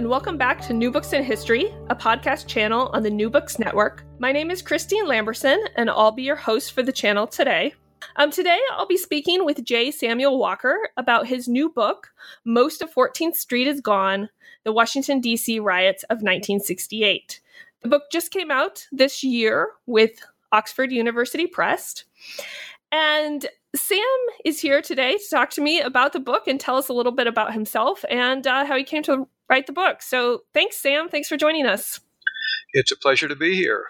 And welcome back to New Books in History, a podcast channel on the New Books Network. My name is Christine Lamberson, and I'll be your host for the channel today. Um, today, I'll be speaking with J. Samuel Walker about his new book, Most of 14th Street is Gone The Washington, D.C. Riots of 1968. The book just came out this year with Oxford University Press. And Sam is here today to talk to me about the book and tell us a little bit about himself and uh, how he came to write the book. So thanks, Sam. Thanks for joining us. It's a pleasure to be here.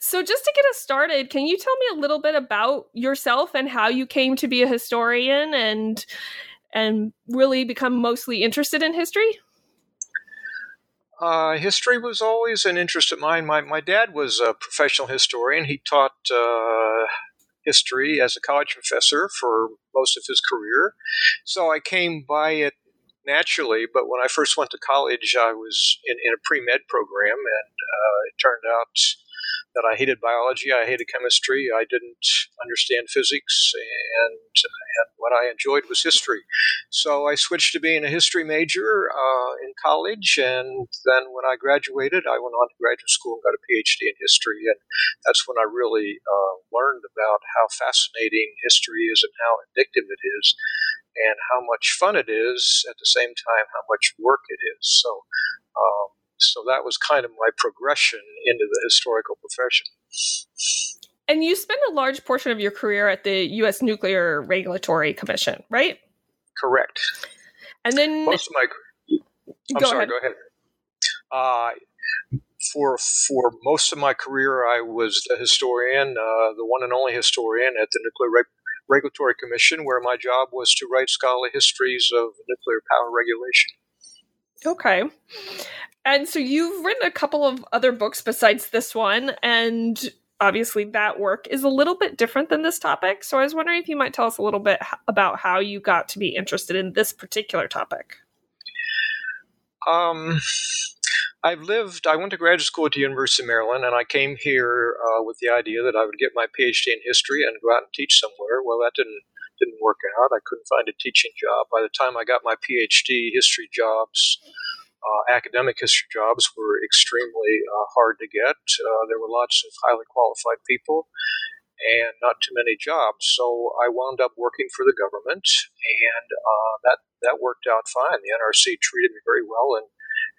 So, just to get us started, can you tell me a little bit about yourself and how you came to be a historian and and really become mostly interested in history? Uh, history was always an interest of mine. My my dad was a professional historian. He taught uh, history as a college professor for most of his career, so I came by it naturally. But when I first went to college, I was in, in a pre med program, and uh, it turned out that I hated biology, I hated chemistry, I didn't understand physics, and, and what I enjoyed was history. So I switched to being a history major uh, in college, and then when I graduated, I went on to graduate school and got a PhD in history, and that's when I really uh, learned about how fascinating history is and how addictive it is and how much fun it is at the same time how much work it is so um, so that was kind of my progression into the historical profession. And you spent a large portion of your career at the U.S. Nuclear Regulatory Commission, right? Correct. And then most of my I'm go sorry, ahead. go ahead. Uh, for for most of my career, I was the historian, uh, the one and only historian at the Nuclear Reg- Regulatory Commission, where my job was to write scholarly histories of nuclear power regulation. Okay. And so you've written a couple of other books besides this one, and obviously that work is a little bit different than this topic. So I was wondering if you might tell us a little bit about how you got to be interested in this particular topic. Um, I've lived, I went to graduate school at the University of Maryland, and I came here uh, with the idea that I would get my PhD in history and go out and teach somewhere. Well, that didn't didn't work out. I couldn't find a teaching job. By the time I got my PhD, history jobs uh, academic history jobs were extremely uh, hard to get. Uh, there were lots of highly qualified people and not too many jobs. So I wound up working for the government, and uh, that that worked out fine. The NRC treated me very well and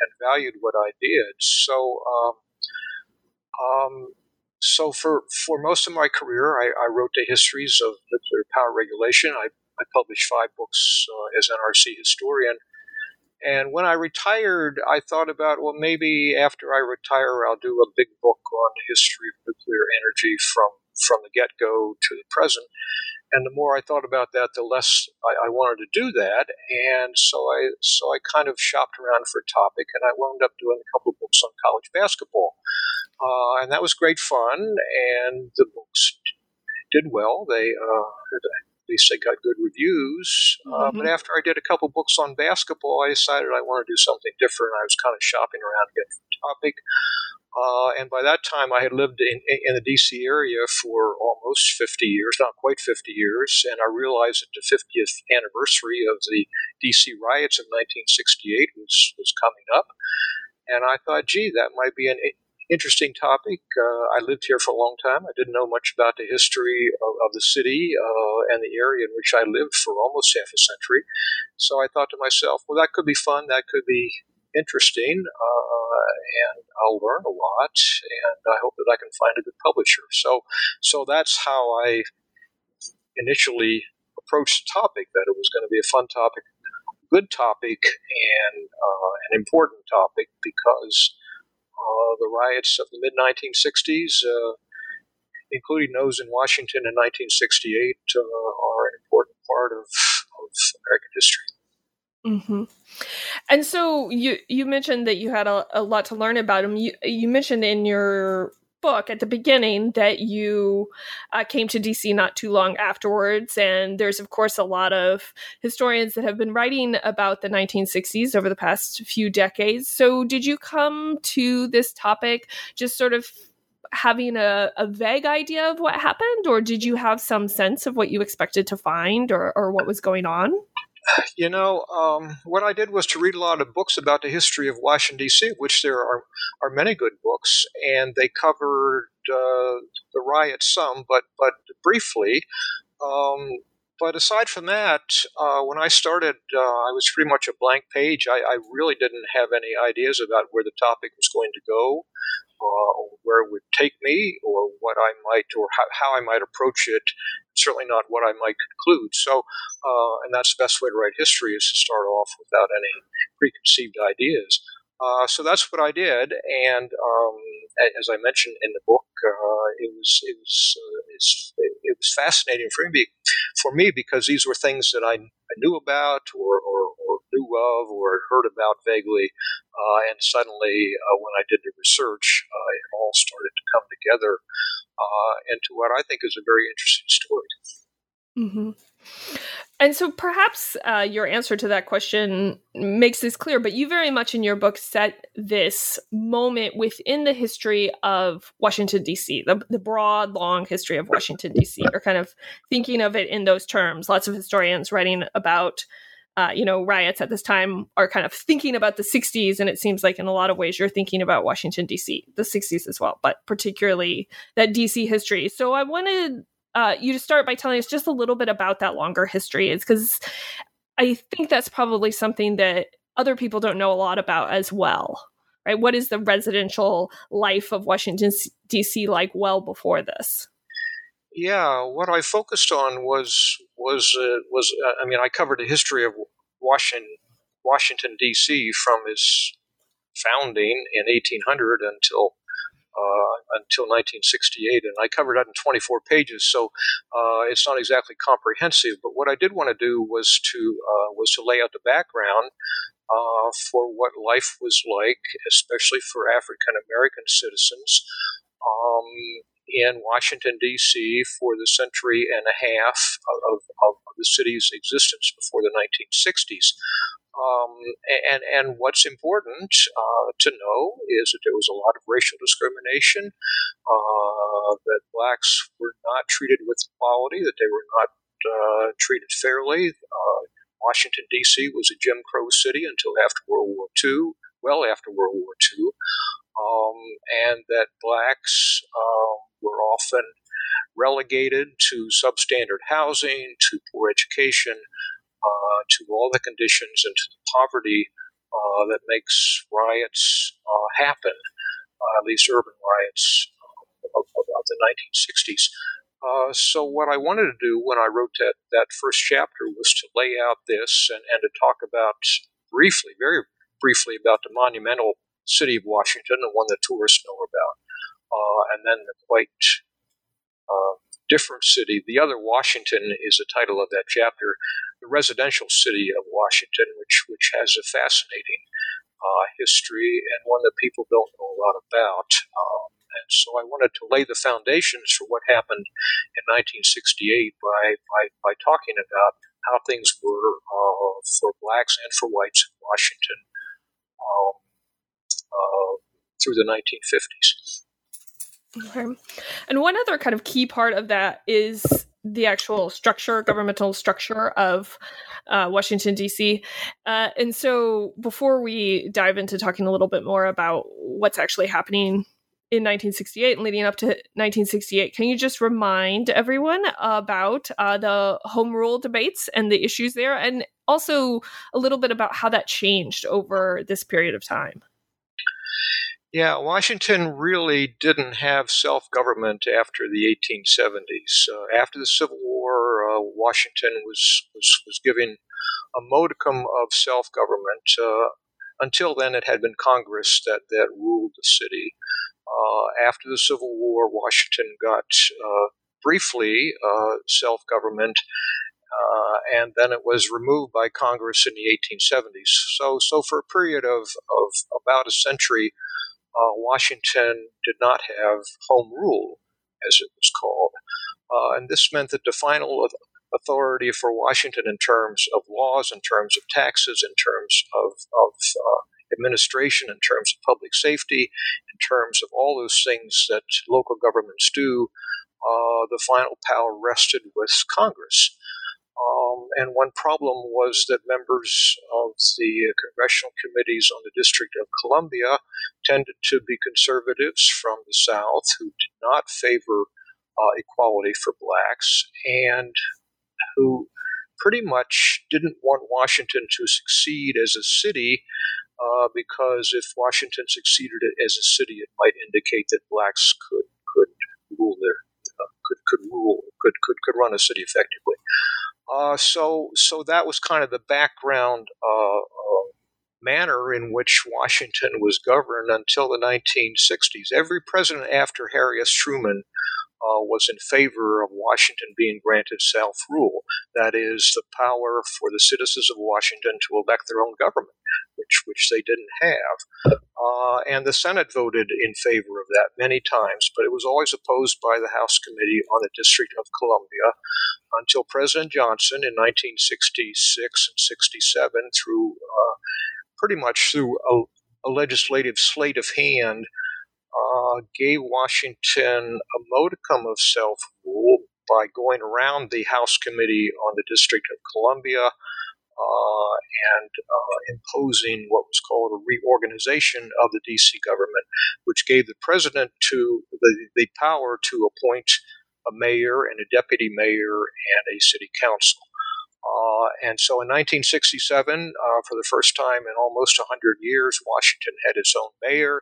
and valued what I did. So. Um, um, so for, for most of my career, I, I, wrote the histories of nuclear power regulation. I, I published five books uh, as NRC historian, and when I retired, I thought about, well, maybe after I retire, I'll do a big book on the history of nuclear energy from, from the get go to the present. And the more I thought about that, the less I, I, wanted to do that. And so I, so I kind of shopped around for a topic, and I wound up doing a couple of books on college basketball. Uh, and that was great fun, and the books did well. They, uh, at least they got good reviews. Uh, mm-hmm. but after I did a couple books on basketball, I decided I wanted to do something different. I was kind of shopping around to get a topic. Uh, and by that time, I had lived in, in the DC area for almost 50 years, not quite 50 years. And I realized that the 50th anniversary of the DC riots of 1968 was, was coming up. And I thought, gee, that might be an interesting topic. Uh, I lived here for a long time. I didn't know much about the history of, of the city uh, and the area in which I lived for almost half a century. So I thought to myself, well, that could be fun. That could be interesting, uh, and I'll learn a lot. And I hope that I can find a good publisher. So, so that's how I initially approached the topic. That it was going to be a fun topic, good topic, and uh, an important topic because uh, the riots of the mid 1960s uh, including those in Washington in 1968, uh, are an important part of, of American history. Mm-hmm. And so you you mentioned that you had a, a lot to learn about him. You you mentioned in your book at the beginning that you uh, came to DC not too long afterwards. And there's, of course, a lot of historians that have been writing about the 1960s over the past few decades. So, did you come to this topic just sort of having a, a vague idea of what happened, or did you have some sense of what you expected to find or, or what was going on? You know, um, what I did was to read a lot of books about the history of Washington D.C., which there are are many good books, and they covered uh, the riot some, but but briefly. Um, but aside from that, uh, when I started, uh, I was pretty much a blank page. I, I, really didn't have any ideas about where the topic was going to go, uh, or where it would take me, or what I might, or how, how I might approach it certainly not what I might conclude. So, uh, and that's the best way to write history is to start off without any preconceived ideas. Uh, so that's what I did, and um, as I mentioned in the book, uh, it was it was uh, it was fascinating for me for me because these were things that I, I knew about or, or, of or heard about vaguely, uh, and suddenly uh, when I did the research, it all started to come together uh, into what I think is a very interesting story. Mm-hmm. And so perhaps uh, your answer to that question makes this clear, but you very much in your book set this moment within the history of Washington, D.C., the, the broad, long history of Washington, D.C., or kind of thinking of it in those terms. Lots of historians writing about uh, you know, riots at this time are kind of thinking about the 60s. And it seems like in a lot of ways you're thinking about Washington, D.C., the 60s as well, but particularly that D.C. history. So I wanted uh, you to start by telling us just a little bit about that longer history. It's because I think that's probably something that other people don't know a lot about as well. Right? What is the residential life of Washington D.C. like well before this? Yeah, what I focused on was was uh, was uh, I mean I covered the history of Washington Washington D.C. from its founding in 1800 until uh, until 1968, and I covered that in 24 pages. So uh, it's not exactly comprehensive. But what I did want to do was to uh, was to lay out the background uh, for what life was like, especially for African American citizens. Um, in Washington, D.C. for the century and a half of, of, of the city's existence before the 1960s. Um, and, and what's important uh, to know is that there was a lot of racial discrimination, uh, that blacks were not treated with equality, that they were not uh, treated fairly. Uh, Washington, D.C. was a Jim Crow city until after World War II, well after World War II, um, and that blacks um, were often relegated to substandard housing, to poor education, uh, to all the conditions and to the poverty uh, that makes riots uh, happen, uh, at least urban riots uh, of, of, the 1960s. Uh, so what I wanted to do when I wrote that, that first chapter was to lay out this and, and to talk about briefly, very briefly, about the monumental city of Washington, the one that tourists know about and then the quite uh, different city. The other Washington is the title of that chapter, the residential city of Washington, which which has a fascinating uh, history and one that people don't know a lot about. Um, and so I wanted to lay the foundations for what happened in 1968 by, by, by talking about how things were uh, for blacks and for whites in Washington um, uh, through the 1950s. And one other kind of key part of that is the actual structure, governmental structure of uh, Washington, D.C. Uh, and so before we dive into talking a little bit more about what's actually happening in 1968 and leading up to 1968, can you just remind everyone about uh, the home rule debates and the issues there, and also a little bit about how that changed over this period of time? Yeah, Washington really didn't have self government after the 1870s. Uh, after the Civil War, uh, Washington was, was, was given a modicum of self government. Uh, until then, it had been Congress that, that ruled the city. Uh, after the Civil War, Washington got uh, briefly uh, self government. Uh, and then it was removed by Congress in the 1870s. So, so for a period of, of about a century, uh, Washington did not have home rule, as it was called. Uh, and this meant that the final authority for Washington in terms of laws, in terms of taxes, in terms of, of uh, administration, in terms of public safety, in terms of all those things that local governments do, uh, the final power rested with Congress. Um, and one problem was that members of the congressional committees on the District of Columbia tended to be conservatives from the South who did not favor uh, equality for blacks and who pretty much didn't want Washington to succeed as a city uh, because if Washington succeeded as a city, it might indicate that blacks could could rule their uh, could could rule could could could run a city effectively. Uh, so, so that was kind of the background uh, uh, manner in which Washington was governed until the 1960s. Every president after Harry S. Truman uh, was in favor of Washington being granted self rule. That is, the power for the citizens of Washington to elect their own government, which, which they didn't have. Uh, and the Senate voted in favor of that many times, but it was always opposed by the House Committee on the District of Columbia until President Johnson in 1966 and 67, through uh, pretty much through a, a legislative sleight of hand, uh, gave Washington a modicum of self rule by going around the House Committee on the District of Columbia uh, and uh, imposing what was called a reorganization of the D.C. government, which gave the president to the, the power to appoint a mayor and a deputy mayor and a city council. Uh, and so in 1967, uh, for the first time in almost 100 years, Washington had its own mayor,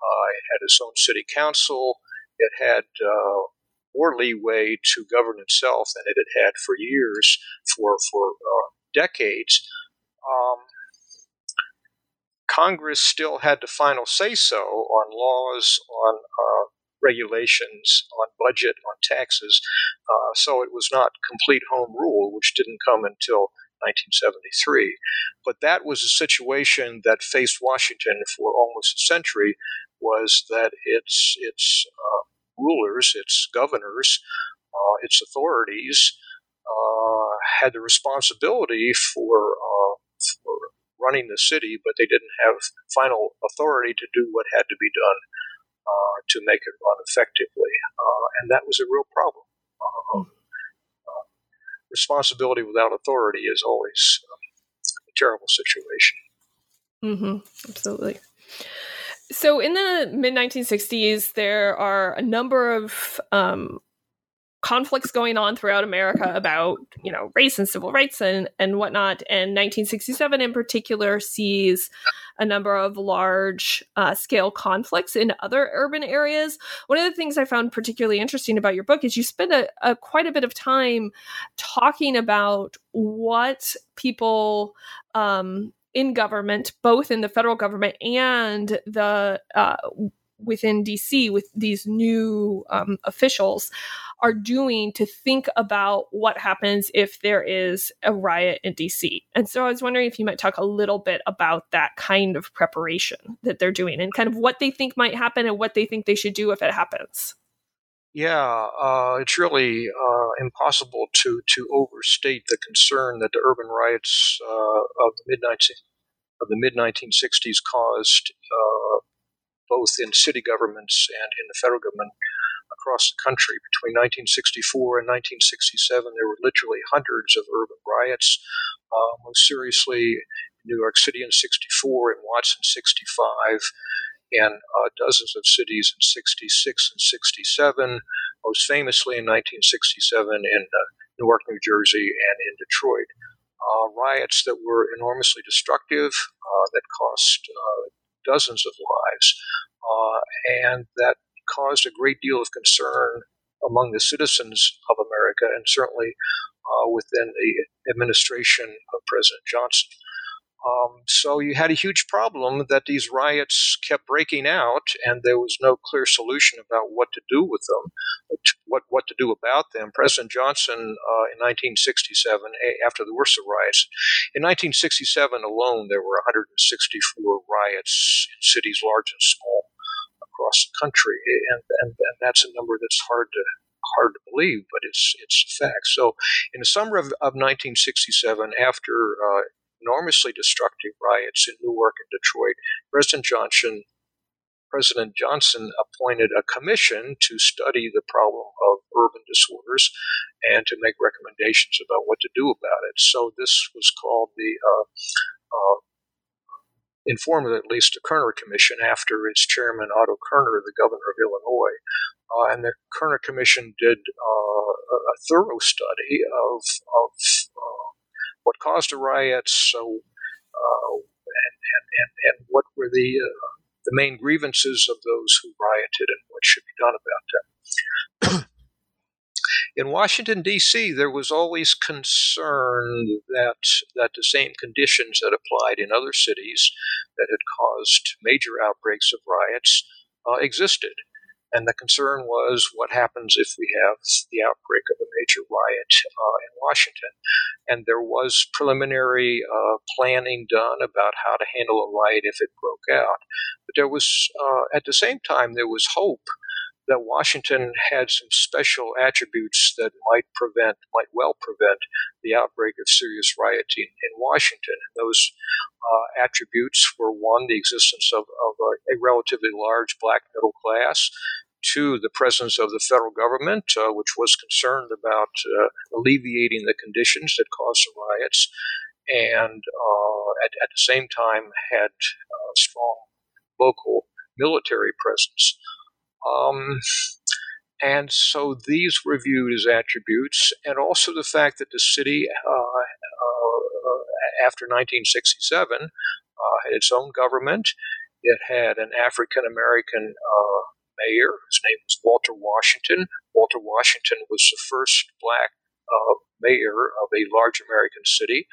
uh, it had its own city council, it had uh, more leeway to govern itself than it had had for years, for, for uh, decades. Um, Congress still had the final say so on laws, on regulations, on budget, on taxes. Uh, so it was not complete home rule, which didn't come until 1973. But that was a situation that faced Washington for almost a century. Was that its its uh, rulers, its governors, uh, its authorities uh, had the responsibility for, uh, for running the city, but they didn't have final authority to do what had to be done uh, to make it run effectively. Uh, and that was a real problem. Uh, hmm. uh, responsibility without authority is always um, a terrible situation. Mm-hmm. Absolutely. So, in the mid 1960s, there are a number of um, conflicts going on throughout America about, you know, race and civil rights and, and whatnot. And 1967 in particular sees a number of large uh, scale conflicts in other urban areas. One of the things I found particularly interesting about your book is you spend a, a quite a bit of time talking about what people um, in government, both in the federal government and the uh, within DC with these new um, officials are doing to think about what happens if there is a riot in DC. And so I was wondering if you might talk a little bit about that kind of preparation that they're doing and kind of what they think might happen and what they think they should do if it happens. Yeah, uh, it's really uh, impossible to, to overstate the concern that the urban riots uh, of the mid of the mid 1960s caused uh, both in city governments and in the federal government across the country. Between 1964 and 1967, there were literally hundreds of urban riots. Uh, most seriously, in New York City in 64, in Watts in 65, and uh, dozens of cities in 66 and 67, most famously in 1967 in uh, Newark, New Jersey, and in Detroit. Uh, riots that were enormously destructive, uh, that cost uh, dozens of lives, uh, and that caused a great deal of concern among the citizens of America and certainly uh, within the administration of President Johnson. Um, so you had a huge problem that these riots kept breaking out, and there was no clear solution about what to do with them, what what to do about them. President Johnson, uh, in 1967, after the Warsaw riots, in 1967 alone, there were 164 riots in cities large and small across the country, and, and, and that's a number that's hard to hard to believe, but it's it's a fact. So, in the summer of, of 1967, after uh, enormously destructive riots in Newark and Detroit, President Johnson President Johnson appointed a commission to study the problem of urban disorders and to make recommendations about what to do about it. So this was called the uh, uh, informed at least the Kerner Commission after its chairman Otto Kerner, the governor of Illinois. Uh, and the Kerner Commission did uh, a thorough study of, of what caused the riots, so uh, and, and, and, and what were the uh, the main grievances of those who rioted and what should be done about them. In Washington D.C., there was always concern that that the same conditions that applied in other cities that had caused major outbreaks of riots uh, existed. And the concern was what happens if we have the outbreak of a major riot uh, in Washington. And there was preliminary uh, planning done about how to handle a riot if it broke out. But there was, uh, at the same time, there was hope that Washington had some special attributes that might prevent, might well prevent the outbreak of serious rioting in Washington. And those uh, attributes were one, the existence of, of a, a, relatively large black middle class. Two, the presence of the federal government, uh, which was concerned about uh, alleviating the conditions that caused the riots, and uh, at, at, the same time had uh, strong local military presence. Um, and so these were viewed as attributes, and also the fact that the city, uh, after 1967, uh, had its own government. It had an African American uh, mayor. His name was Walter Washington. Walter Washington was the first black uh, mayor of a large American city.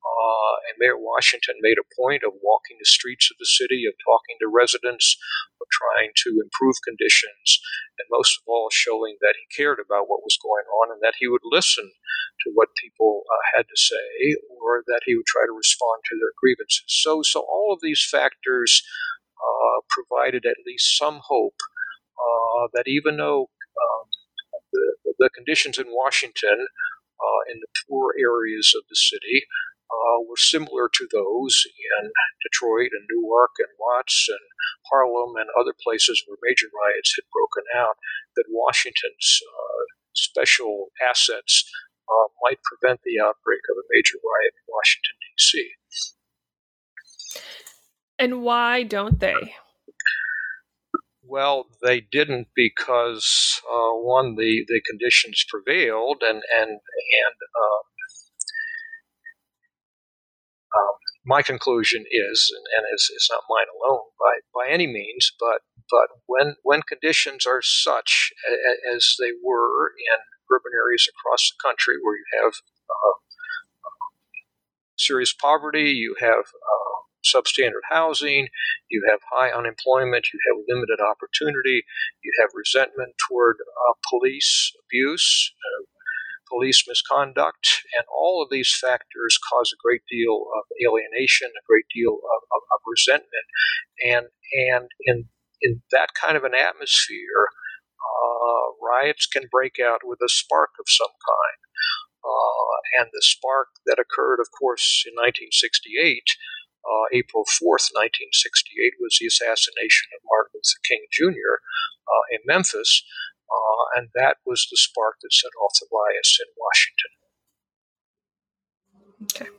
Uh, and Mayor Washington made a point of walking the streets of the city, of talking to residents, of trying to improve conditions, and most of all, showing that he cared about what was going on and that he would listen to what people uh, had to say, or that he would try to respond to their grievances. So, so all of these factors uh, provided at least some hope that even though um, the, the conditions in Washington uh, in the poor areas of the city uh, were similar to those in Detroit and Newark and Watts and Harlem and other places where major riots had broken out, that Washington's uh, special assets uh, might prevent the outbreak of a major riot in Washington, D.C. And why don't they? Well, they didn't because uh, one, the, the conditions prevailed, and and and uh, um, my conclusion is, and it's, it's not mine alone by, by any means, but but when when conditions are such as they were in urban areas across the country, where you have uh, serious poverty, you have uh, substandard housing, you have high unemployment, you have limited opportunity, you have resentment toward uh, police abuse, uh, police misconduct, and all of these factors cause a great deal of alienation, a great deal of, of, of resentment, and and in in that kind of an atmosphere, uh, riots can break out with a spark of some kind. Uh, and the spark that occurred, of course, in 1968, uh, April 4th, 1968, was the assassination of Martin Luther King Jr. Uh, in Memphis. Uh, and that was the spark that set off the riots in Washington. Okay.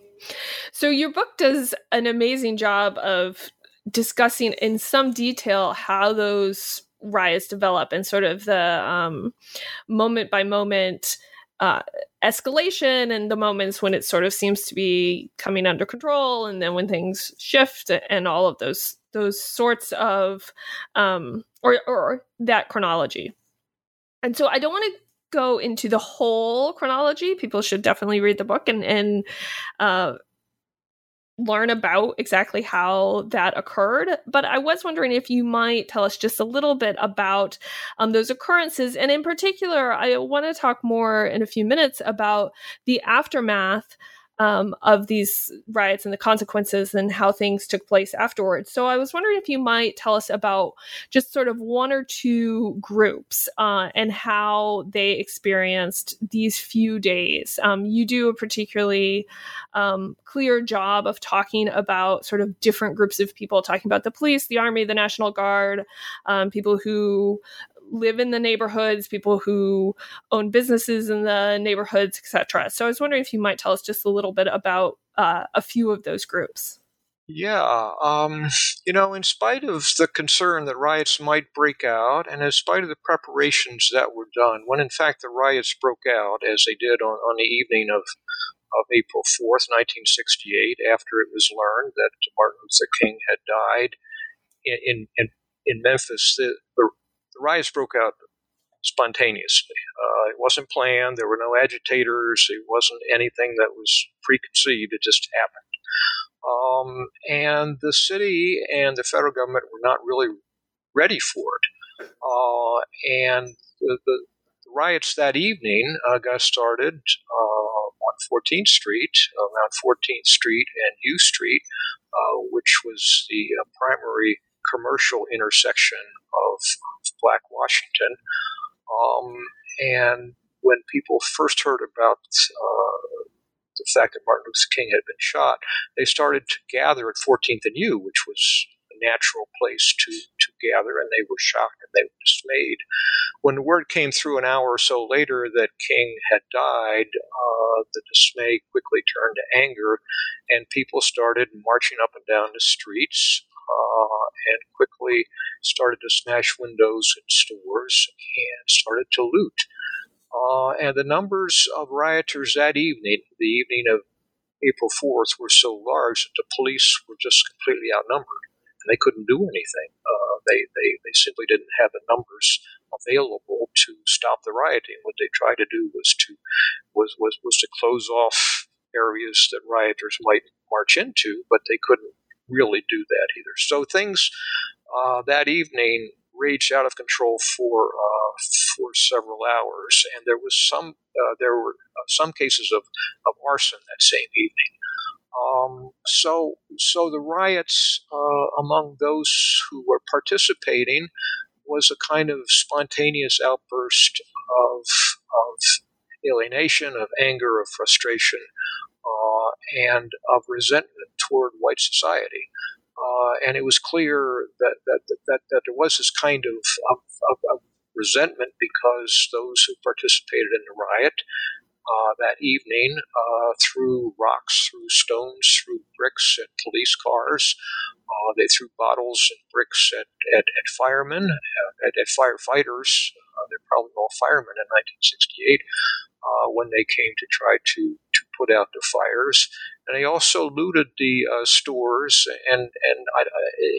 So your book does an amazing job of discussing in some detail how those riots develop and sort of the um, moment by moment uh, escalation and the moments when it sort of seems to be coming under control and then when things shift and all of those those sorts of um, or or that chronology and so I don't want to go into the whole chronology. People should definitely read the book and and uh, learn about exactly how that occurred, but I was wondering if you might tell us just a little bit about um, those occurrences. And in particular, I want to talk more in a few minutes about the aftermath um, of these riots and the consequences and how things took place afterwards. So I was wondering if you might tell us about just sort of one or two groups uh, and how they experienced these few days. Um, you do a particularly um, clear job of talking about sort of different groups of people, talking about the police, the army, the National Guard, um, people who live in the neighborhoods, people who own businesses in the neighborhoods, etc. So I was wondering if you might tell us just a little bit about uh, a few of those groups. Yeah, um, you know, in spite of the concern that riots might break out, and in spite of the preparations that were done, when in fact the riots broke out, as they did on, on the evening of, of April 4th, 1968, after it was learned that Martin Luther King had died in, in, in Memphis, the, the, riots broke out spontaneously. Uh, it wasn't planned. There were no agitators. It wasn't anything that was preconceived. It just happened. Um, and the city and the federal government were not really ready for it. Uh, and the, the, riots that evening uh, got started uh, on 14th Street, around 14th Street and U Street, uh, which was the uh, primary commercial intersection of, Black Washington. Um, and when people first heard about uh, the fact that Martin Luther King had been shot, they started to gather at 14th and U, which was a natural place to, to gather, and they were shocked and they were dismayed. When the word came through an hour or so later that King had died, uh, the dismay quickly turned to anger, and people started marching up and down the streets uh, and quickly started to smash windows in stores and started to loot. Uh, and the numbers of rioters that evening, the evening of April 4th, were so large that the police were just completely outnumbered and they couldn't do anything. Uh, they, they, they simply didn't have the numbers available to stop the rioting. What they tried to do was to was, was, was to close off areas that rioters might march into, but they couldn't really do that either. So things uh, that evening raged out of control for uh, for several hours, and there was some uh, there were uh, some cases of, of arson that same evening. Um, so so the riots uh, among those who were participating was a kind of spontaneous outburst of of alienation, of anger, of frustration, uh, and of resentment toward white society. Uh, and it was clear that, that, that, that, there was this kind of, of, of, of resentment because those who participated in the riot uh, that evening uh, threw rocks, threw stones, threw bricks at police cars. Uh, they threw bottles and bricks at, at, at firemen, uh, at, at firefighters. Uh, they're probably all firemen in 1968 uh, when they came to try to, to put out the fires. And they also looted the uh, stores, and, and I,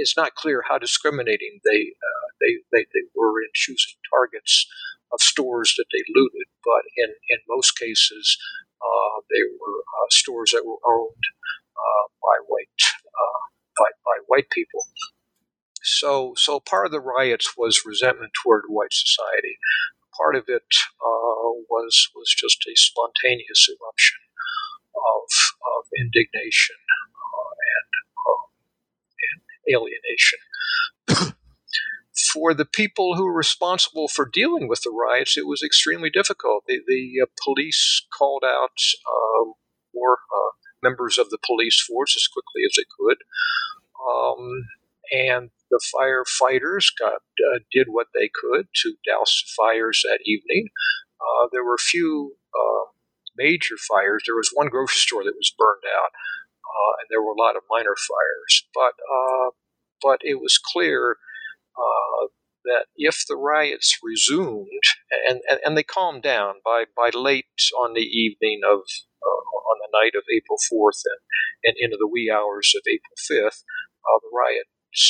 it's not clear how discriminating they, uh, they, they, they were in choosing targets of stores that they looted, but in, in most cases, uh, they were uh, stores that were owned by white by, by white people. So, so part of the riots was resentment toward white society part of it uh, was was just a spontaneous eruption of, of indignation uh, and, uh, and alienation. for the people who were responsible for dealing with the riots, it was extremely difficult. The, the uh, police called out uh, more uh, members of the police force as quickly as they could. Um, and the firefighters got uh, did what they could to douse fires that evening. Uh, there were a few uh, major fires. There was one grocery store that was burned out, uh, and there were a lot of minor fires. But uh, but it was clear uh, that if the riots resumed, and, and, and, they calmed down by, by late on the evening of on the night of April 4th and, and into the wee hours of April 5th, the riot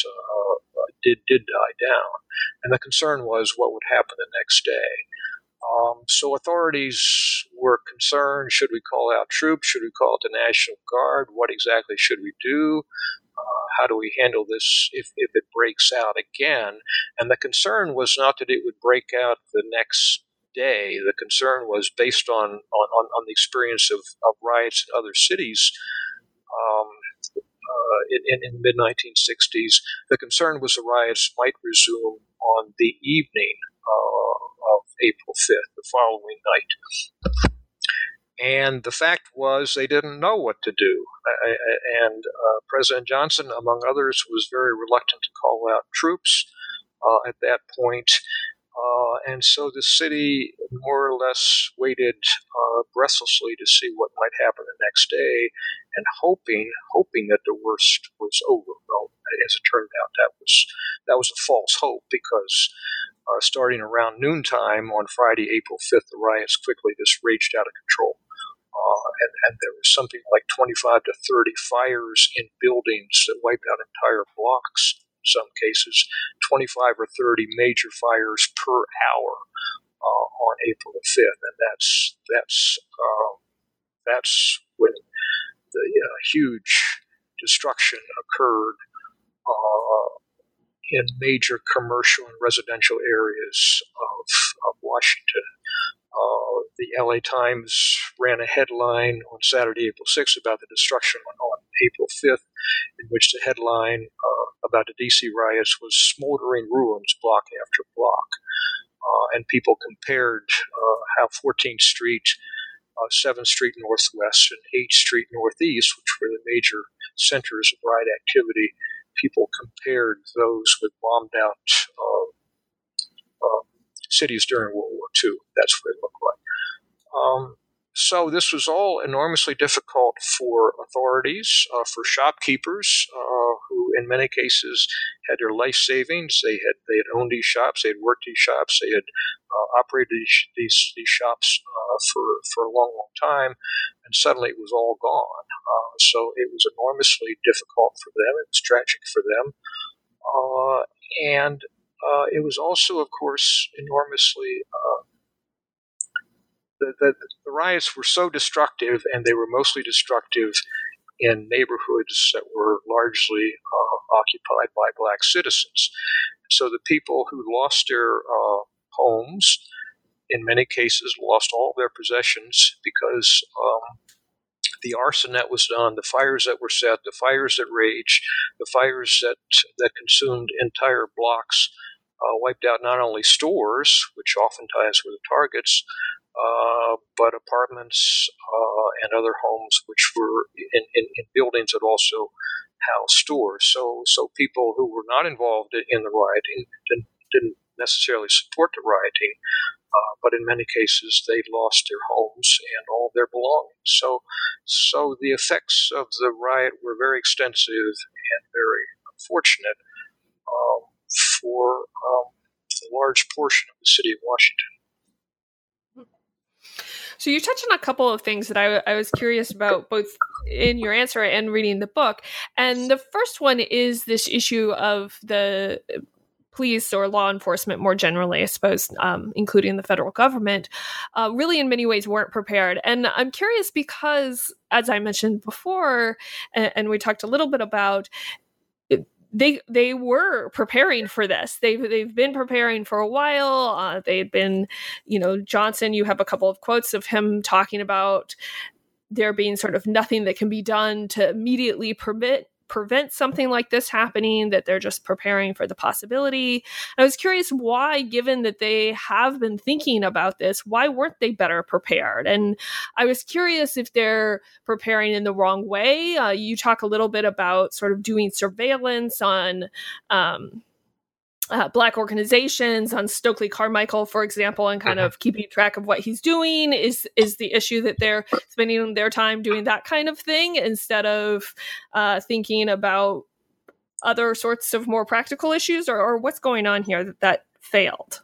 uh, did did die down, and the concern was what would happen the next day. Um, so authorities were concerned should we call out troops? Should we call it the National Guard? What exactly should we do? Uh, how do we handle this if, if it breaks out again? And the concern was not that it would break out the next day. The concern was based on, on, on the experience of, of riots in other cities um, in, in, the mid 1960s. The concern was the riots might resume on the evening uh, of April 5th, the following night. And the fact was, they didn't know what to do. And uh, President Johnson, among others, was very reluctant to call out troops uh, at that point. Uh, and so the city more or less waited uh, breathlessly to see what might happen the next day, and hoping, hoping that the worst was over. Well, as it turned out, that was that was a false hope because uh, starting around noontime on Friday, April 5th, the riots quickly just raged out of control. Uh, and, and, there was something like 25 to 30 fires in buildings that wiped out entire blocks some cases, 25 or 30 major fires per hour uh, on April the 5th. And that's, that's, uh, that's when the uh, huge destruction occurred uh, in major commercial and residential areas of, of Washington. Uh, the LA Times ran a headline on Saturday, April 6th, about the destruction on, on April 5th, in which the headline uh, about the DC riots was Smoldering Ruins Block After Block. Uh, and people compared uh, how 14th Street, 7th uh, Street Northwest, and 8th Street Northeast, which were the major centers of riot activity, people compared those with bombed out uh, uh, cities during World War II. That's what it looked like. Um, so this was all enormously difficult for authorities, uh, for shopkeepers uh, who, in many cases, had their life savings. They had they had owned these shops, they had worked these shops, they had uh, operated these these, these shops uh, for for a long, long time, and suddenly it was all gone. Uh, so it was enormously difficult for them. It was tragic for them, uh, and it was also, of course, enormously the, the, the riots were so destructive, and they were mostly destructive in neighborhoods that were largely uh, occupied by black citizens. So the people who lost their uh, homes, in many cases, lost all their possessions because um, the arson that was done, the fires that were set, the fires that raged, the fires that that consumed entire blocks, uh, wiped out not only stores, which oftentimes were the targets, uh, but apartments uh, and other homes which were in, in, in, buildings that also housed stores. So, so people who were not involved in the rioting didn't, didn't necessarily support the rioting, uh, but in many cases they lost their homes and all their belongings. So, so the effects of the riot were very extensive and very unfortunate um, for um, a large portion of the city of Washington. So you touched on a couple of things that I, I was curious about, both in your answer and reading the book. And the first one is this issue of the police or law enforcement more generally, I suppose, um, including the federal government, uh, really in many ways weren't prepared. And I'm curious because, as I mentioned before, and, and we talked a little bit about, they they were preparing for this. They've they've been preparing for a while. Uh, they had been, you know, Johnson. You have a couple of quotes of him talking about there being sort of nothing that can be done to immediately permit prevent something like this happening, that they're just preparing for the possibility. I was curious why, given that they have been thinking about this, why weren't they better prepared? And I was curious if they're preparing in the wrong way. Uh, you talk a little bit about sort of doing surveillance on. Um, uh, black organizations on Stokely Carmichael, for example, and kind mm-hmm. of keeping track of what he's doing is is the issue that they're spending their time doing that kind of thing instead of uh, thinking about other sorts of more practical issues, or, or what's going on here that that failed.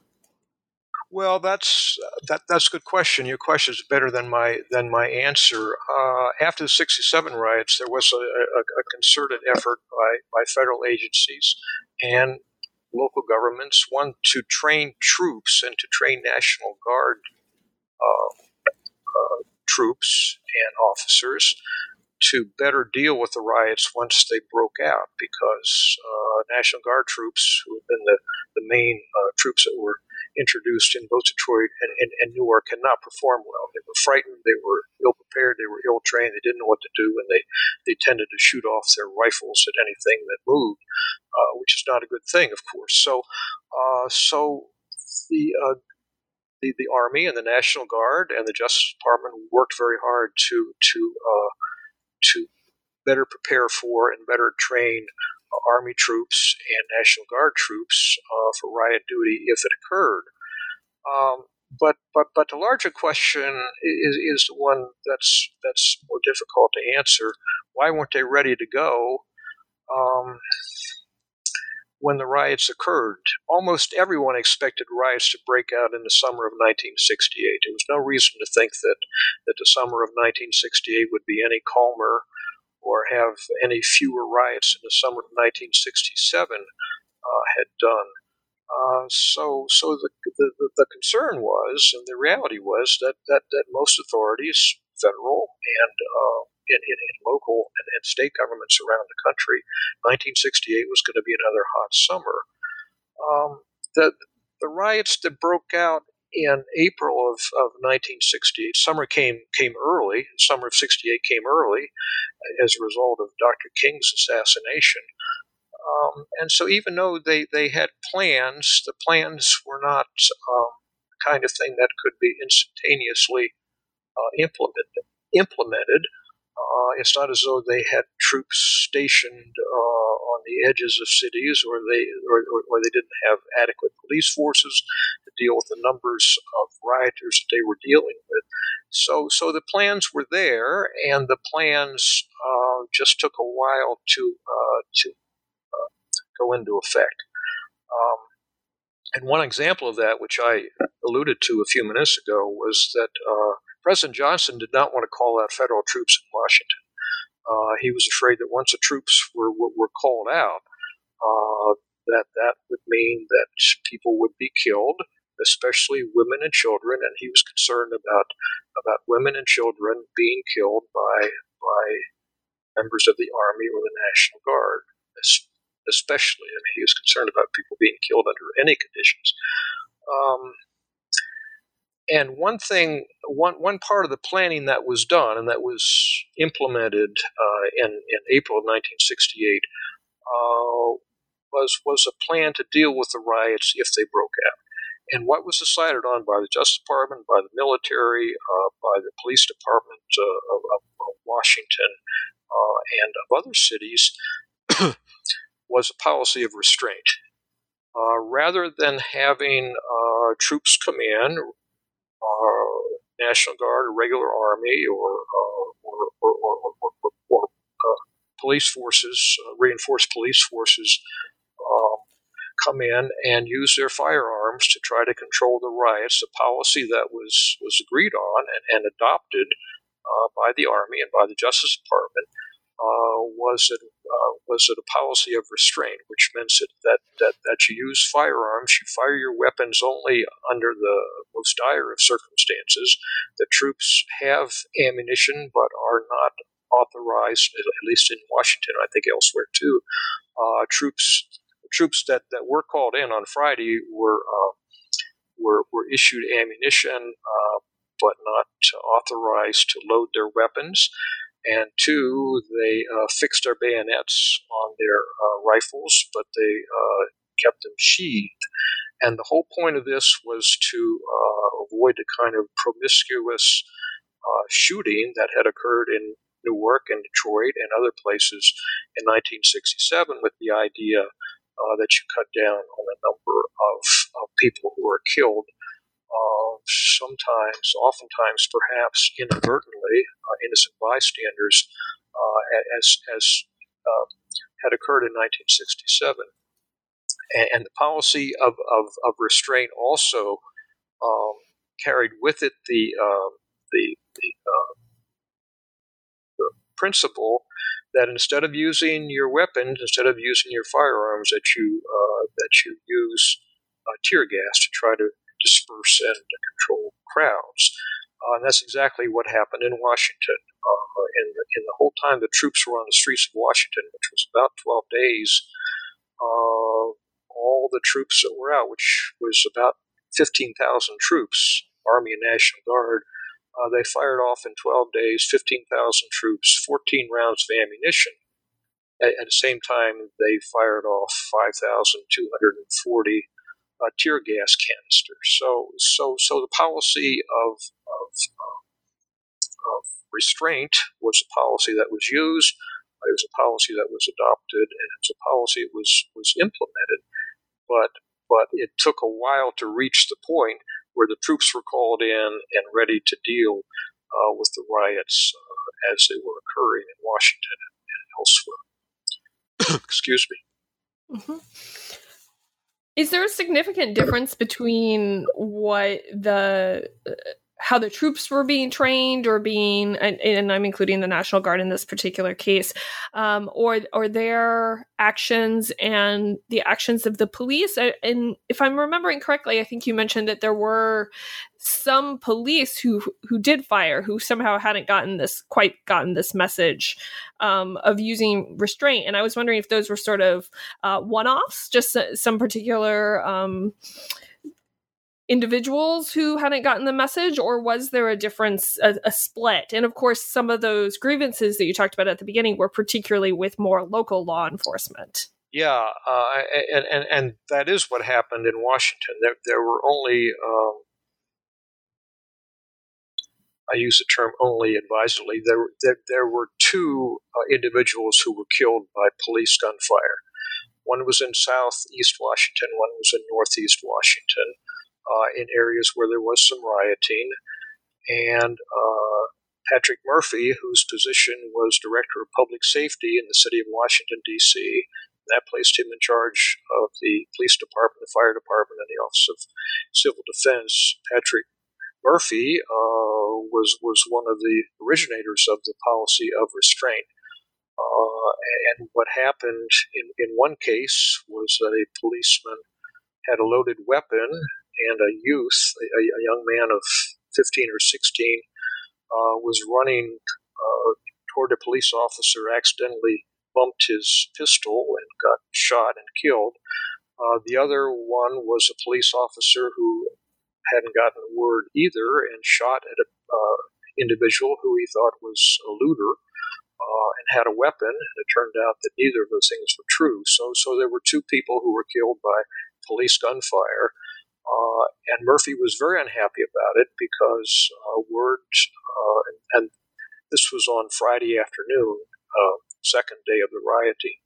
Well, that's that, that's a good question. Your question is better than my than my answer. Uh, after the '67 riots, there was a, a, a, concerted effort by, by federal agencies and local governments, one to train troops and to train National Guard uh, uh, troops and officers to better deal with the riots once they broke out because uh, National Guard troops, who have been the, the main uh, troops that were introduced in both Detroit and, and, and, Newark, cannot perform well. They were frightened, they were ill prepared, they were ill trained, they didn't know what to do, and they, they tended to shoot off their rifles at anything that moved, uh, which is not a good thing, of course. So, uh, so the uh, the, the Army and the National Guard and the Justice Department worked very hard to to uh, to better prepare for and better train uh, Army troops and National Guard troops uh, for riot duty if it occurred. Um, but but but the larger question is is the one that's that's more difficult to answer. Why weren't they ready to go? Um, when the riots occurred. Almost everyone expected riots to break out in the summer of 1968. There was no reason to think that, that the summer of 1968 would be any calmer or have any fewer riots in the summer of 1967 uh, had done. Uh, so, so the, the, the concern was, and the reality was, that, that, that most authorities, federal and uh, in, in, in local and, and, state governments around the country, 1968 was going to be another hot summer. Um, the, the riots that broke out in April of, of 1968, summer came came early. Summer of '68 came early as a result of Dr. King's assassination. Um, and so, even though they, they had plans, the plans were not um, the kind of thing that could be instantaneously uh, implemented. Implemented, uh, it's not as though they had troops stationed uh, on the edges of cities, or they or, or, they didn't have adequate police forces to deal with the numbers of rioters that they were dealing with. So, so the plans were there, and the plans uh, just took a while to uh, to go into effect. Um, and one example of that, which I alluded to a few minutes ago, was that uh, President Johnson did not want to call out federal troops in Washington. Uh, he was afraid that once the troops were, were, called out, uh, that that would mean that people would be killed, especially women and children, and he was concerned about about women and children being killed by by members of the army or the National Guard, especially. I mean, he was concerned about people being killed under any conditions. Um, and one thing, one one part of the planning that was done and that was implemented uh, in in April of 1968 uh, was was a plan to deal with the riots if they broke out. And what was decided on by the Justice Department, by the military, uh, by the police department uh, of, of, Washington, uh, and of other cities was a policy of restraint. Uh, rather than having troops come in, uh, National Guard or regular Army or uh, or, or, or, or uh, police forces, reinforced police forces, um, come in and use their firearms to try to control the riots. The policy that was was agreed on and, and adopted uh, by the Army and by the Justice Department uh, was it uh, was it a policy of restraint, which meant that, that, that, you use firearms, you fire your weapons only under the most dire of circumstances. The troops have ammunition, but are not authorized, at least in Washington, I think elsewhere too. Uh, troops troops that, that were called in on Friday were uh, were, were issued ammunition, uh, but not authorized to load their weapons and two, they uh, fixed their bayonets on their uh, rifles, but they uh, kept them sheathed. And the whole point of this was to uh, avoid the kind of promiscuous uh, shooting that had occurred in Newark and Detroit and other places in 1967 with the idea uh, that you cut down on the number of, of people who were killed sometimes, oftentimes, perhaps inadvertently, innocent bystanders, uh, as as um, had occurred in 1967. And, and the policy of, of, of, restraint also um, carried with it the um, the, the, uh, the principle that instead of using your weapons, instead of using your firearms, that you uh, that you use uh, tear gas to try to disperse and control crowds. Uh, and that's exactly what happened in Washington. Uh, in, the, the whole time the troops were on the streets of Washington, which was about 12 days, uh, all the troops that were out, which was about 15,000 troops, Army and National Guard, uh, they fired off in 12 days 15,000 troops, 14 rounds of ammunition. At, at, the same time, they fired off 5,240 uh, tear gas canisters. So, so, so the policy of, of, of restraint was a policy that was used. It was a policy that was adopted, and it was a policy that was was implemented. But but it took a while to reach the point where the troops were called in and ready to deal uh, with the riots uh, as they were occurring in Washington and, and elsewhere. Excuse me. Mm-hmm. Is there a significant difference between what the how the troops were being trained or being and, and, i'm including the national guard in this particular case um, or or their actions and the actions of the police. And if i'm remembering correctly i think you mentioned that there were some police who who did fire who somehow hadn't gotten this quite gotten this message um, of using restraint. And i was wondering if those were sort of uh, one-offs just some particular um, individuals who hadn't gotten the message, or was there a difference, a, a, split? And of course, some of those grievances that you talked about at the beginning were particularly with more local law enforcement. Yeah, uh, and, and and that is what happened in Washington. There there were only. Um, I use the term only advisedly. There, there, there were two uh, individuals who were killed by police gunfire. One was in southeast Washington, one was in northeast Washington in areas where there was some rioting. And uh, Patrick Murphy, whose position was Director of Public Safety in the city of Washington, D.C., that placed him in charge of the police department, the fire department, and the Office of Civil Defense. Patrick Murphy uh, was was one of the originators of the policy of restraint. Uh, and what happened in, in one case was that a policeman had a loaded weapon and a youth, a, a young man of 15 or 16, uh, was running uh, toward a police officer, accidentally bumped his pistol and got shot and killed. Uh, the other one was a police officer who hadn't gotten a word either and shot at an uh, individual who he thought was a looter. Uh, and had a weapon, and it turned out that neither of those things were true. So, so there were two people who were killed by police gunfire, uh, and Murphy was very unhappy about it because uh, word, uh, and, and, this was on Friday afternoon, uh, second day of the rioting,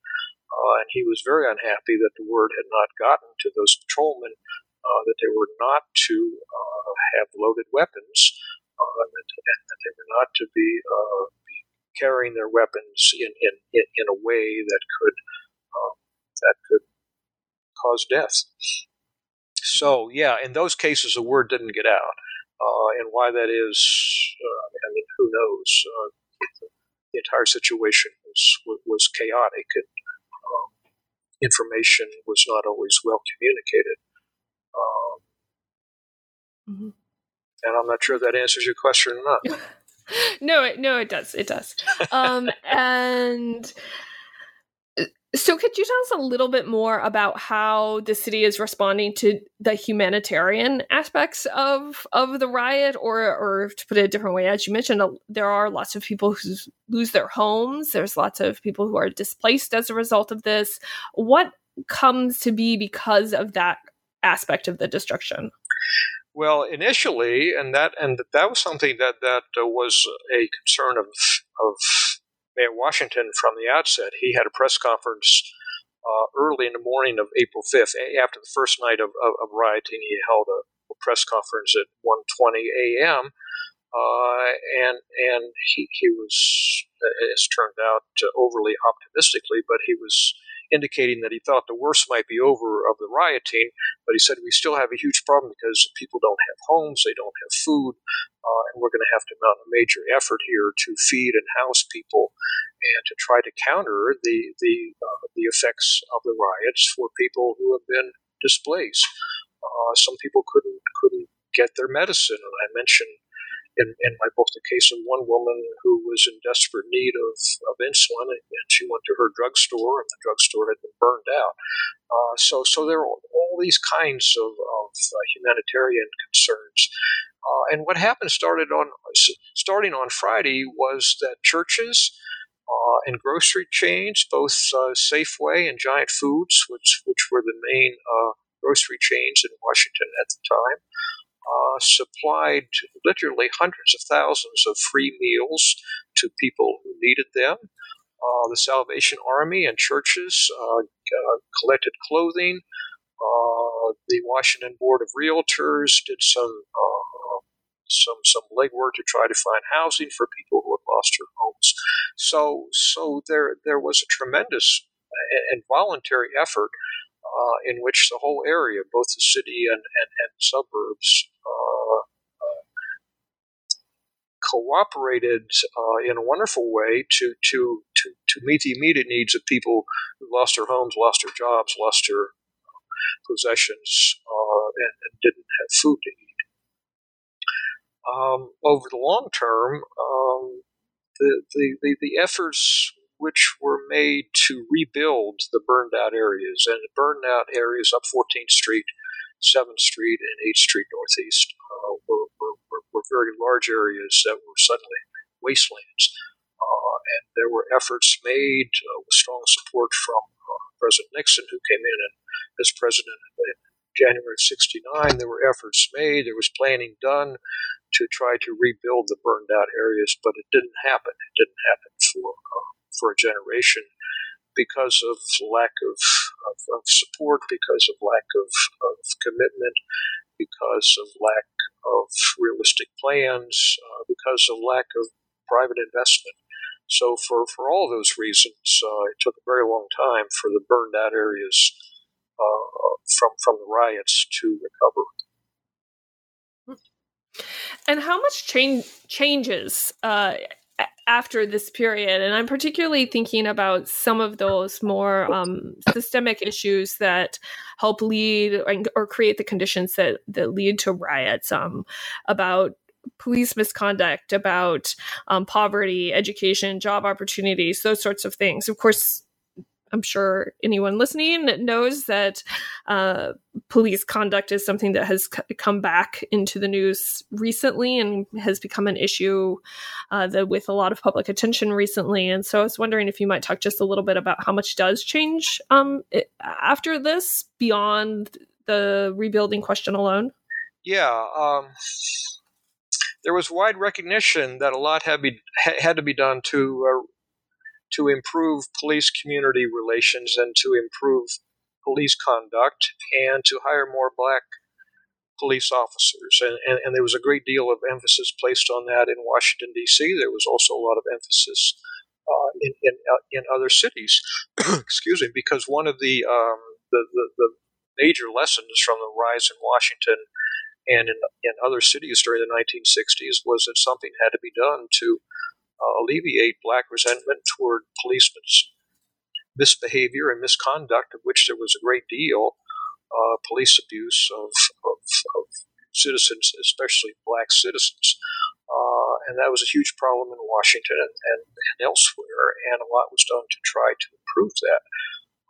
uh, and he was very unhappy that the word had not gotten to those patrolmen uh, that they were not to have loaded weapons, and, and, that they were not to be, be carrying their weapons in, in, in a way that could that could cause death. So, yeah, in those cases, the word didn't get out. Uh, and why that is, uh, I mean, who knows? Uh, the, entire situation was, was chaotic and um, information was not always well communicated. Um, mm-hmm. And I'm not sure that answers your question or not. no, it, no, it does. It does. Um, and so, could you tell us a little bit more about how the city is responding to the humanitarian aspects of of the riot, or, or to put it a different way, as you mentioned, there are lots of people who lose their homes. There's lots of people who are displaced as a result of this. What comes to be because of that aspect of the destruction? Well, initially, and that and that was something that that uh, was a concern of of Mayor Washington from the outset. He had a press conference uh, early in the morning of April 5th, after the first night of, of, of rioting. He held a, a, press conference at 1:20 a.m. Uh, and and he, he was, as turned out, uh, overly optimistically, but he was indicating that he thought the worst might be over of the rioting. But he said we still have a huge problem because people don't have homes, they don't have food, uh, and we're going to have to mount a major effort here to feed and house people and to try to counter the the uh, the effects of the riots for people who have been displaced. Uh, some people couldn't couldn't get their medicine, and I mentioned in, in my book the case of one woman who was in desperate need of, of insulin, and, she went to her drugstore, and the drugstore had been burned out. Uh, so, so there are all these kinds of, of uh, humanitarian concerns. Uh, and what happened started on starting on Friday was that churches uh, and grocery chains, both uh, Safeway and Giant Foods, which which were the main uh, grocery chains in Washington at the time, uh, supplied literally hundreds of thousands of free meals to people who needed them. Uh, the Salvation Army and churches uh, uh collected clothing. Uh, the Washington Board of Realtors did some uh, some some legwork to try to find housing for people who had lost their homes. So so there there was a tremendous and voluntary effort uh, in which the whole area, both the city and, and, and suburbs, uh, uh, cooperated uh, in a wonderful way to, to, to, to meet the immediate needs of people who lost their homes, lost their jobs, lost their possessions, uh, and, and, didn't have food to eat. Um, over the long term, um, the, the, the, the efforts which were made to rebuild the burned out areas. And the burned out areas up 14th Street, 7th Street, and H Street Northeast uh, were, were, were, very large areas that were suddenly wastelands. Uh, and there were efforts made uh, with strong support from uh, President Nixon, who came in and, as president in January of 69. There were efforts made, there was planning done to try to rebuild the burned out areas, but it didn't happen. It didn't happen for uh, for a generation because of lack of, of, of support, because of lack of, of, commitment, because of lack of realistic plans, uh, because of lack of private investment. So, for, for all those reasons, uh, it took a very long time for the burned out areas uh, from, from the riots to recover. And how much change changes uh, after this period and i'm particularly thinking about some of those more um, systemic issues that help lead or, create the conditions that that lead to riots um, about police misconduct about um, poverty education job opportunities those sorts of things. Of course I'm sure anyone listening knows that uh, police conduct is something that has c- come back into the news recently and has become an issue uh, that with a lot of public attention recently. And so I was wondering if you might talk just a little bit about how much does change um, it, after this beyond the rebuilding question alone. Yeah. Um, there was wide recognition that a lot had, be, had to be done to uh, to improve police community relations and to improve police conduct and to hire more black police officers. And, and, and, there was a great deal of emphasis placed on that in Washington, D.C. There was also a lot of emphasis uh, in, in, uh, in, other cities. Excuse me, because one of the, um, the, the, the, major lessons from the rise in Washington and in, in other cities during the 1960s was that something had to be done to alleviate black resentment toward policemen's misbehavior and misconduct, of which there was a great deal, uh, police abuse of, of, of, citizens, especially black citizens. Uh, and that was a huge problem in Washington and, and, and, elsewhere, and a lot was done to try to improve that.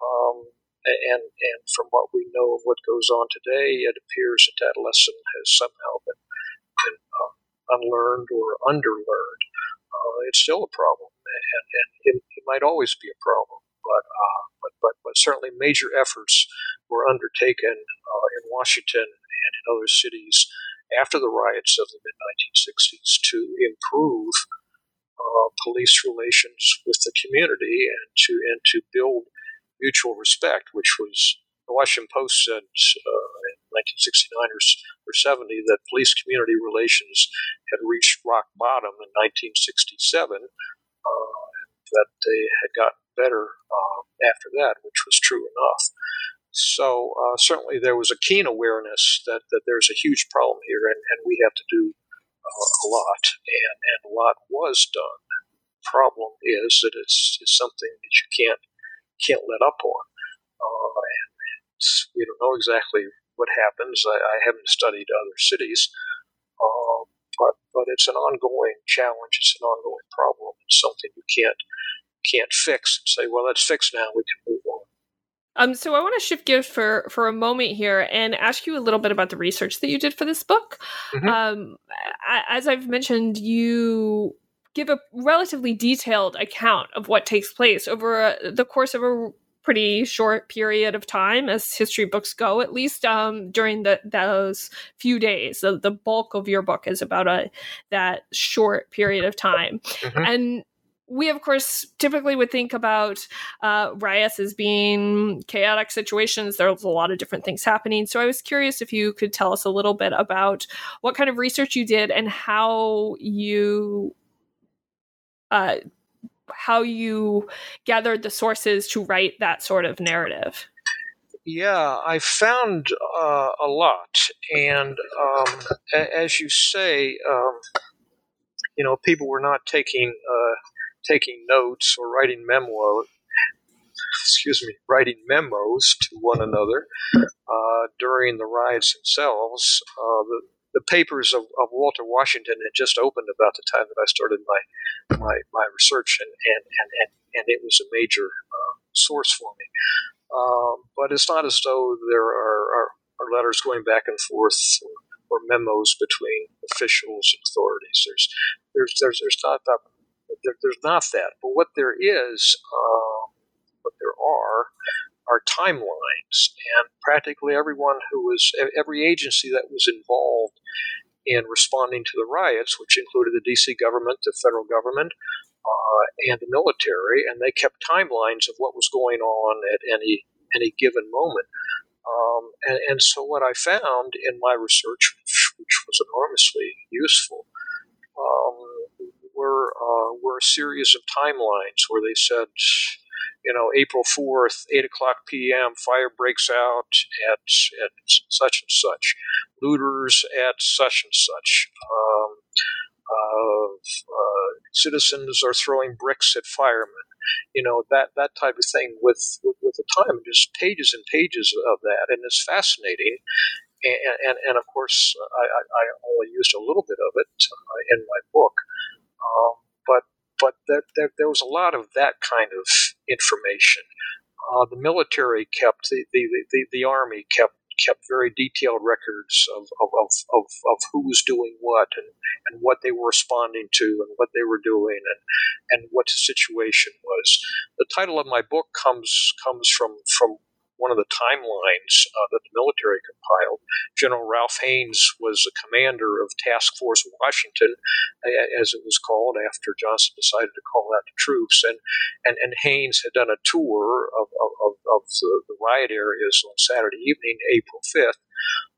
Um, and, and from what we know of what goes on today, it appears that that lesson has somehow been, been uh, unlearned or underlearned uh, it's still a problem, and, and it, it, might always be a problem. But, uh, but, but, but certainly major efforts were undertaken uh, in Washington and in other cities after the riots of the mid 1960s to improve uh, police relations with the community and to and to build mutual respect, which was the Washington Post said uh, 1969 or, or 70 that police community relations had reached rock bottom in 1967, uh, that they had gotten better uh, after that, which was true enough. So uh, certainly there was a keen awareness that, that there's a huge problem here, and, and we have to do uh, a lot, and, and a lot was done. Problem is that it's, it's something that you can't can't let up on, uh, and, and, we don't know exactly what happens. I, I haven't studied other cities, um, but but it's an ongoing challenge. It's an ongoing problem. It's something you can't can't fix and say, well, that's fixed now. We can move on. Um, so I want to shift gears for for a moment here and ask you a little bit about the research that you did for this book. Mm-hmm. Um, as I've mentioned, you give a relatively detailed account of what takes place over a, the course of a pretty short period of time as history books go at least um, during the, those few days. The, the bulk of your book is about a that short period of time. Mm-hmm. and we of course typically would think about uh, riots as being chaotic situations. There's a lot of different things happening. So i was curious if you could tell us a little bit about what kind of research you did and how you uh, how you gathered the sources to write that sort of narrative. Yeah, I found uh, a lot, and um, a- as you say, um, you know, people were not taking uh, taking notes or writing memo. Excuse me, writing memos to one another uh, during the riots themselves. Uh, the the papers of, of, Walter Washington had just opened about the time that I started my my, my research, and, and, and, and, it was a major uh, source for me. Um, but it's not as though there are, are, are, letters going back and forth or, or, memos between officials and authorities. There's there's there's, there's not that there, there's not that. But what there is, um, what there are, are timelines, and practically everyone who was, every agency that was involved in responding to the riots, which included the DC government, the federal government, uh, and the military, and they kept timelines of what was going on at any any given moment. Um, and, and, so, what I found in my research, which, which was enormously useful, um, were uh, were a series of timelines where they said you know, April 4th, 8 o'clock p.m., fire breaks out at, at such and such, looters at such and such. Um, uh, uh, citizens are throwing bricks at firemen. You know that that type of thing with with, with the time, just pages and pages of that, and it's fascinating. And, and, and of course, I, I only used a little bit of it uh, in my book, um, but but there, was a lot of that kind of information. Uh, the military kept the, the, the, the, army kept kept very detailed records of, of, of, of, of who was doing what and, and what they were responding to and what they were doing and, and what the situation was. The title of my book comes comes from, from one of the timelines uh, that the military compiled. General Ralph Haines was the commander of Task Force Washington, as it was called after Johnson decided to call out the troops. And, and, and Haines had done a tour of, of, of the, the riot areas on Saturday evening, April 5th.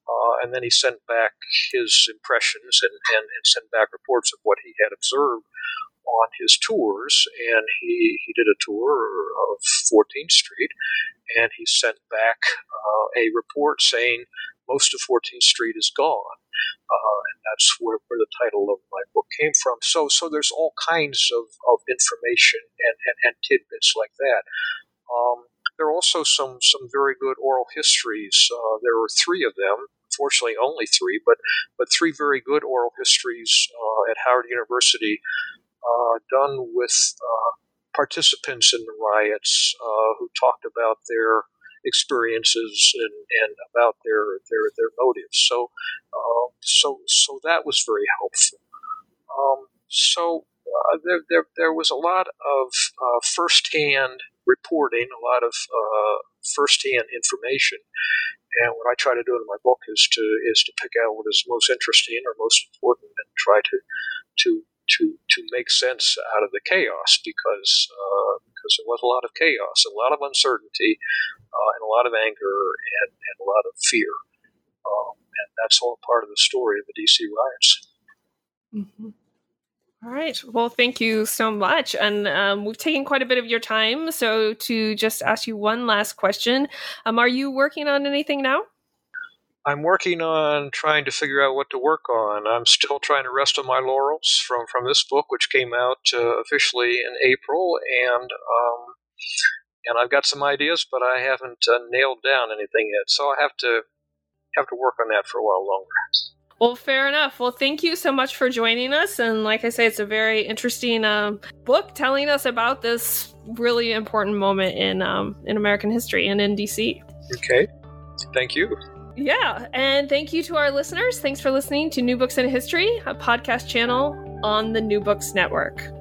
Uh, and then he sent back his impressions and, and, and, sent back reports of what he had observed on his tours, and he, he did a tour of 14th Street, and he sent back uh, a report saying most of 14th Street is gone. Uh, and that's where, where the title of my book came from. So, so there's all kinds of, of information and, and, and tidbits like that. Um, there are also some, some very good oral histories. Uh, there were three of them, fortunately only three, but, but three very good oral histories uh, at Howard University uh, done with uh, participants in the riots uh, who talked about their experiences and, and about their, their, their motives. So, uh, so, so that was very helpful. Um, so uh, there, there, there was a lot of uh, firsthand reporting, a lot of uh, firsthand information. And what I try to do in my book is to is to pick out what is most interesting or most important and try to to to to make sense out of the chaos because uh, because there was a lot of chaos, a lot of uncertainty, uh, and a lot of anger and, and a lot of fear, um, and that's all part of the story of the DC riots. Mm-hmm. All right. Well, thank you so much. And um, we've taken quite a bit of your time. So, to just ask you one last question um, Are you working on anything now? I'm working on trying to figure out what to work on. I'm still trying to rest on my laurels from, from this book, which came out uh, officially in April, and um, and I've got some ideas, but I haven't uh, nailed down anything yet. So I have to have to work on that for a while longer. Well, fair enough. Well, thank you so much for joining us. And like I say, it's a very interesting um, book telling us about this really important moment in um, in American history and in DC. Okay, thank you. Yeah, and thank you to our listeners. Thanks for listening to New Books in History, a podcast channel on the New Books Network.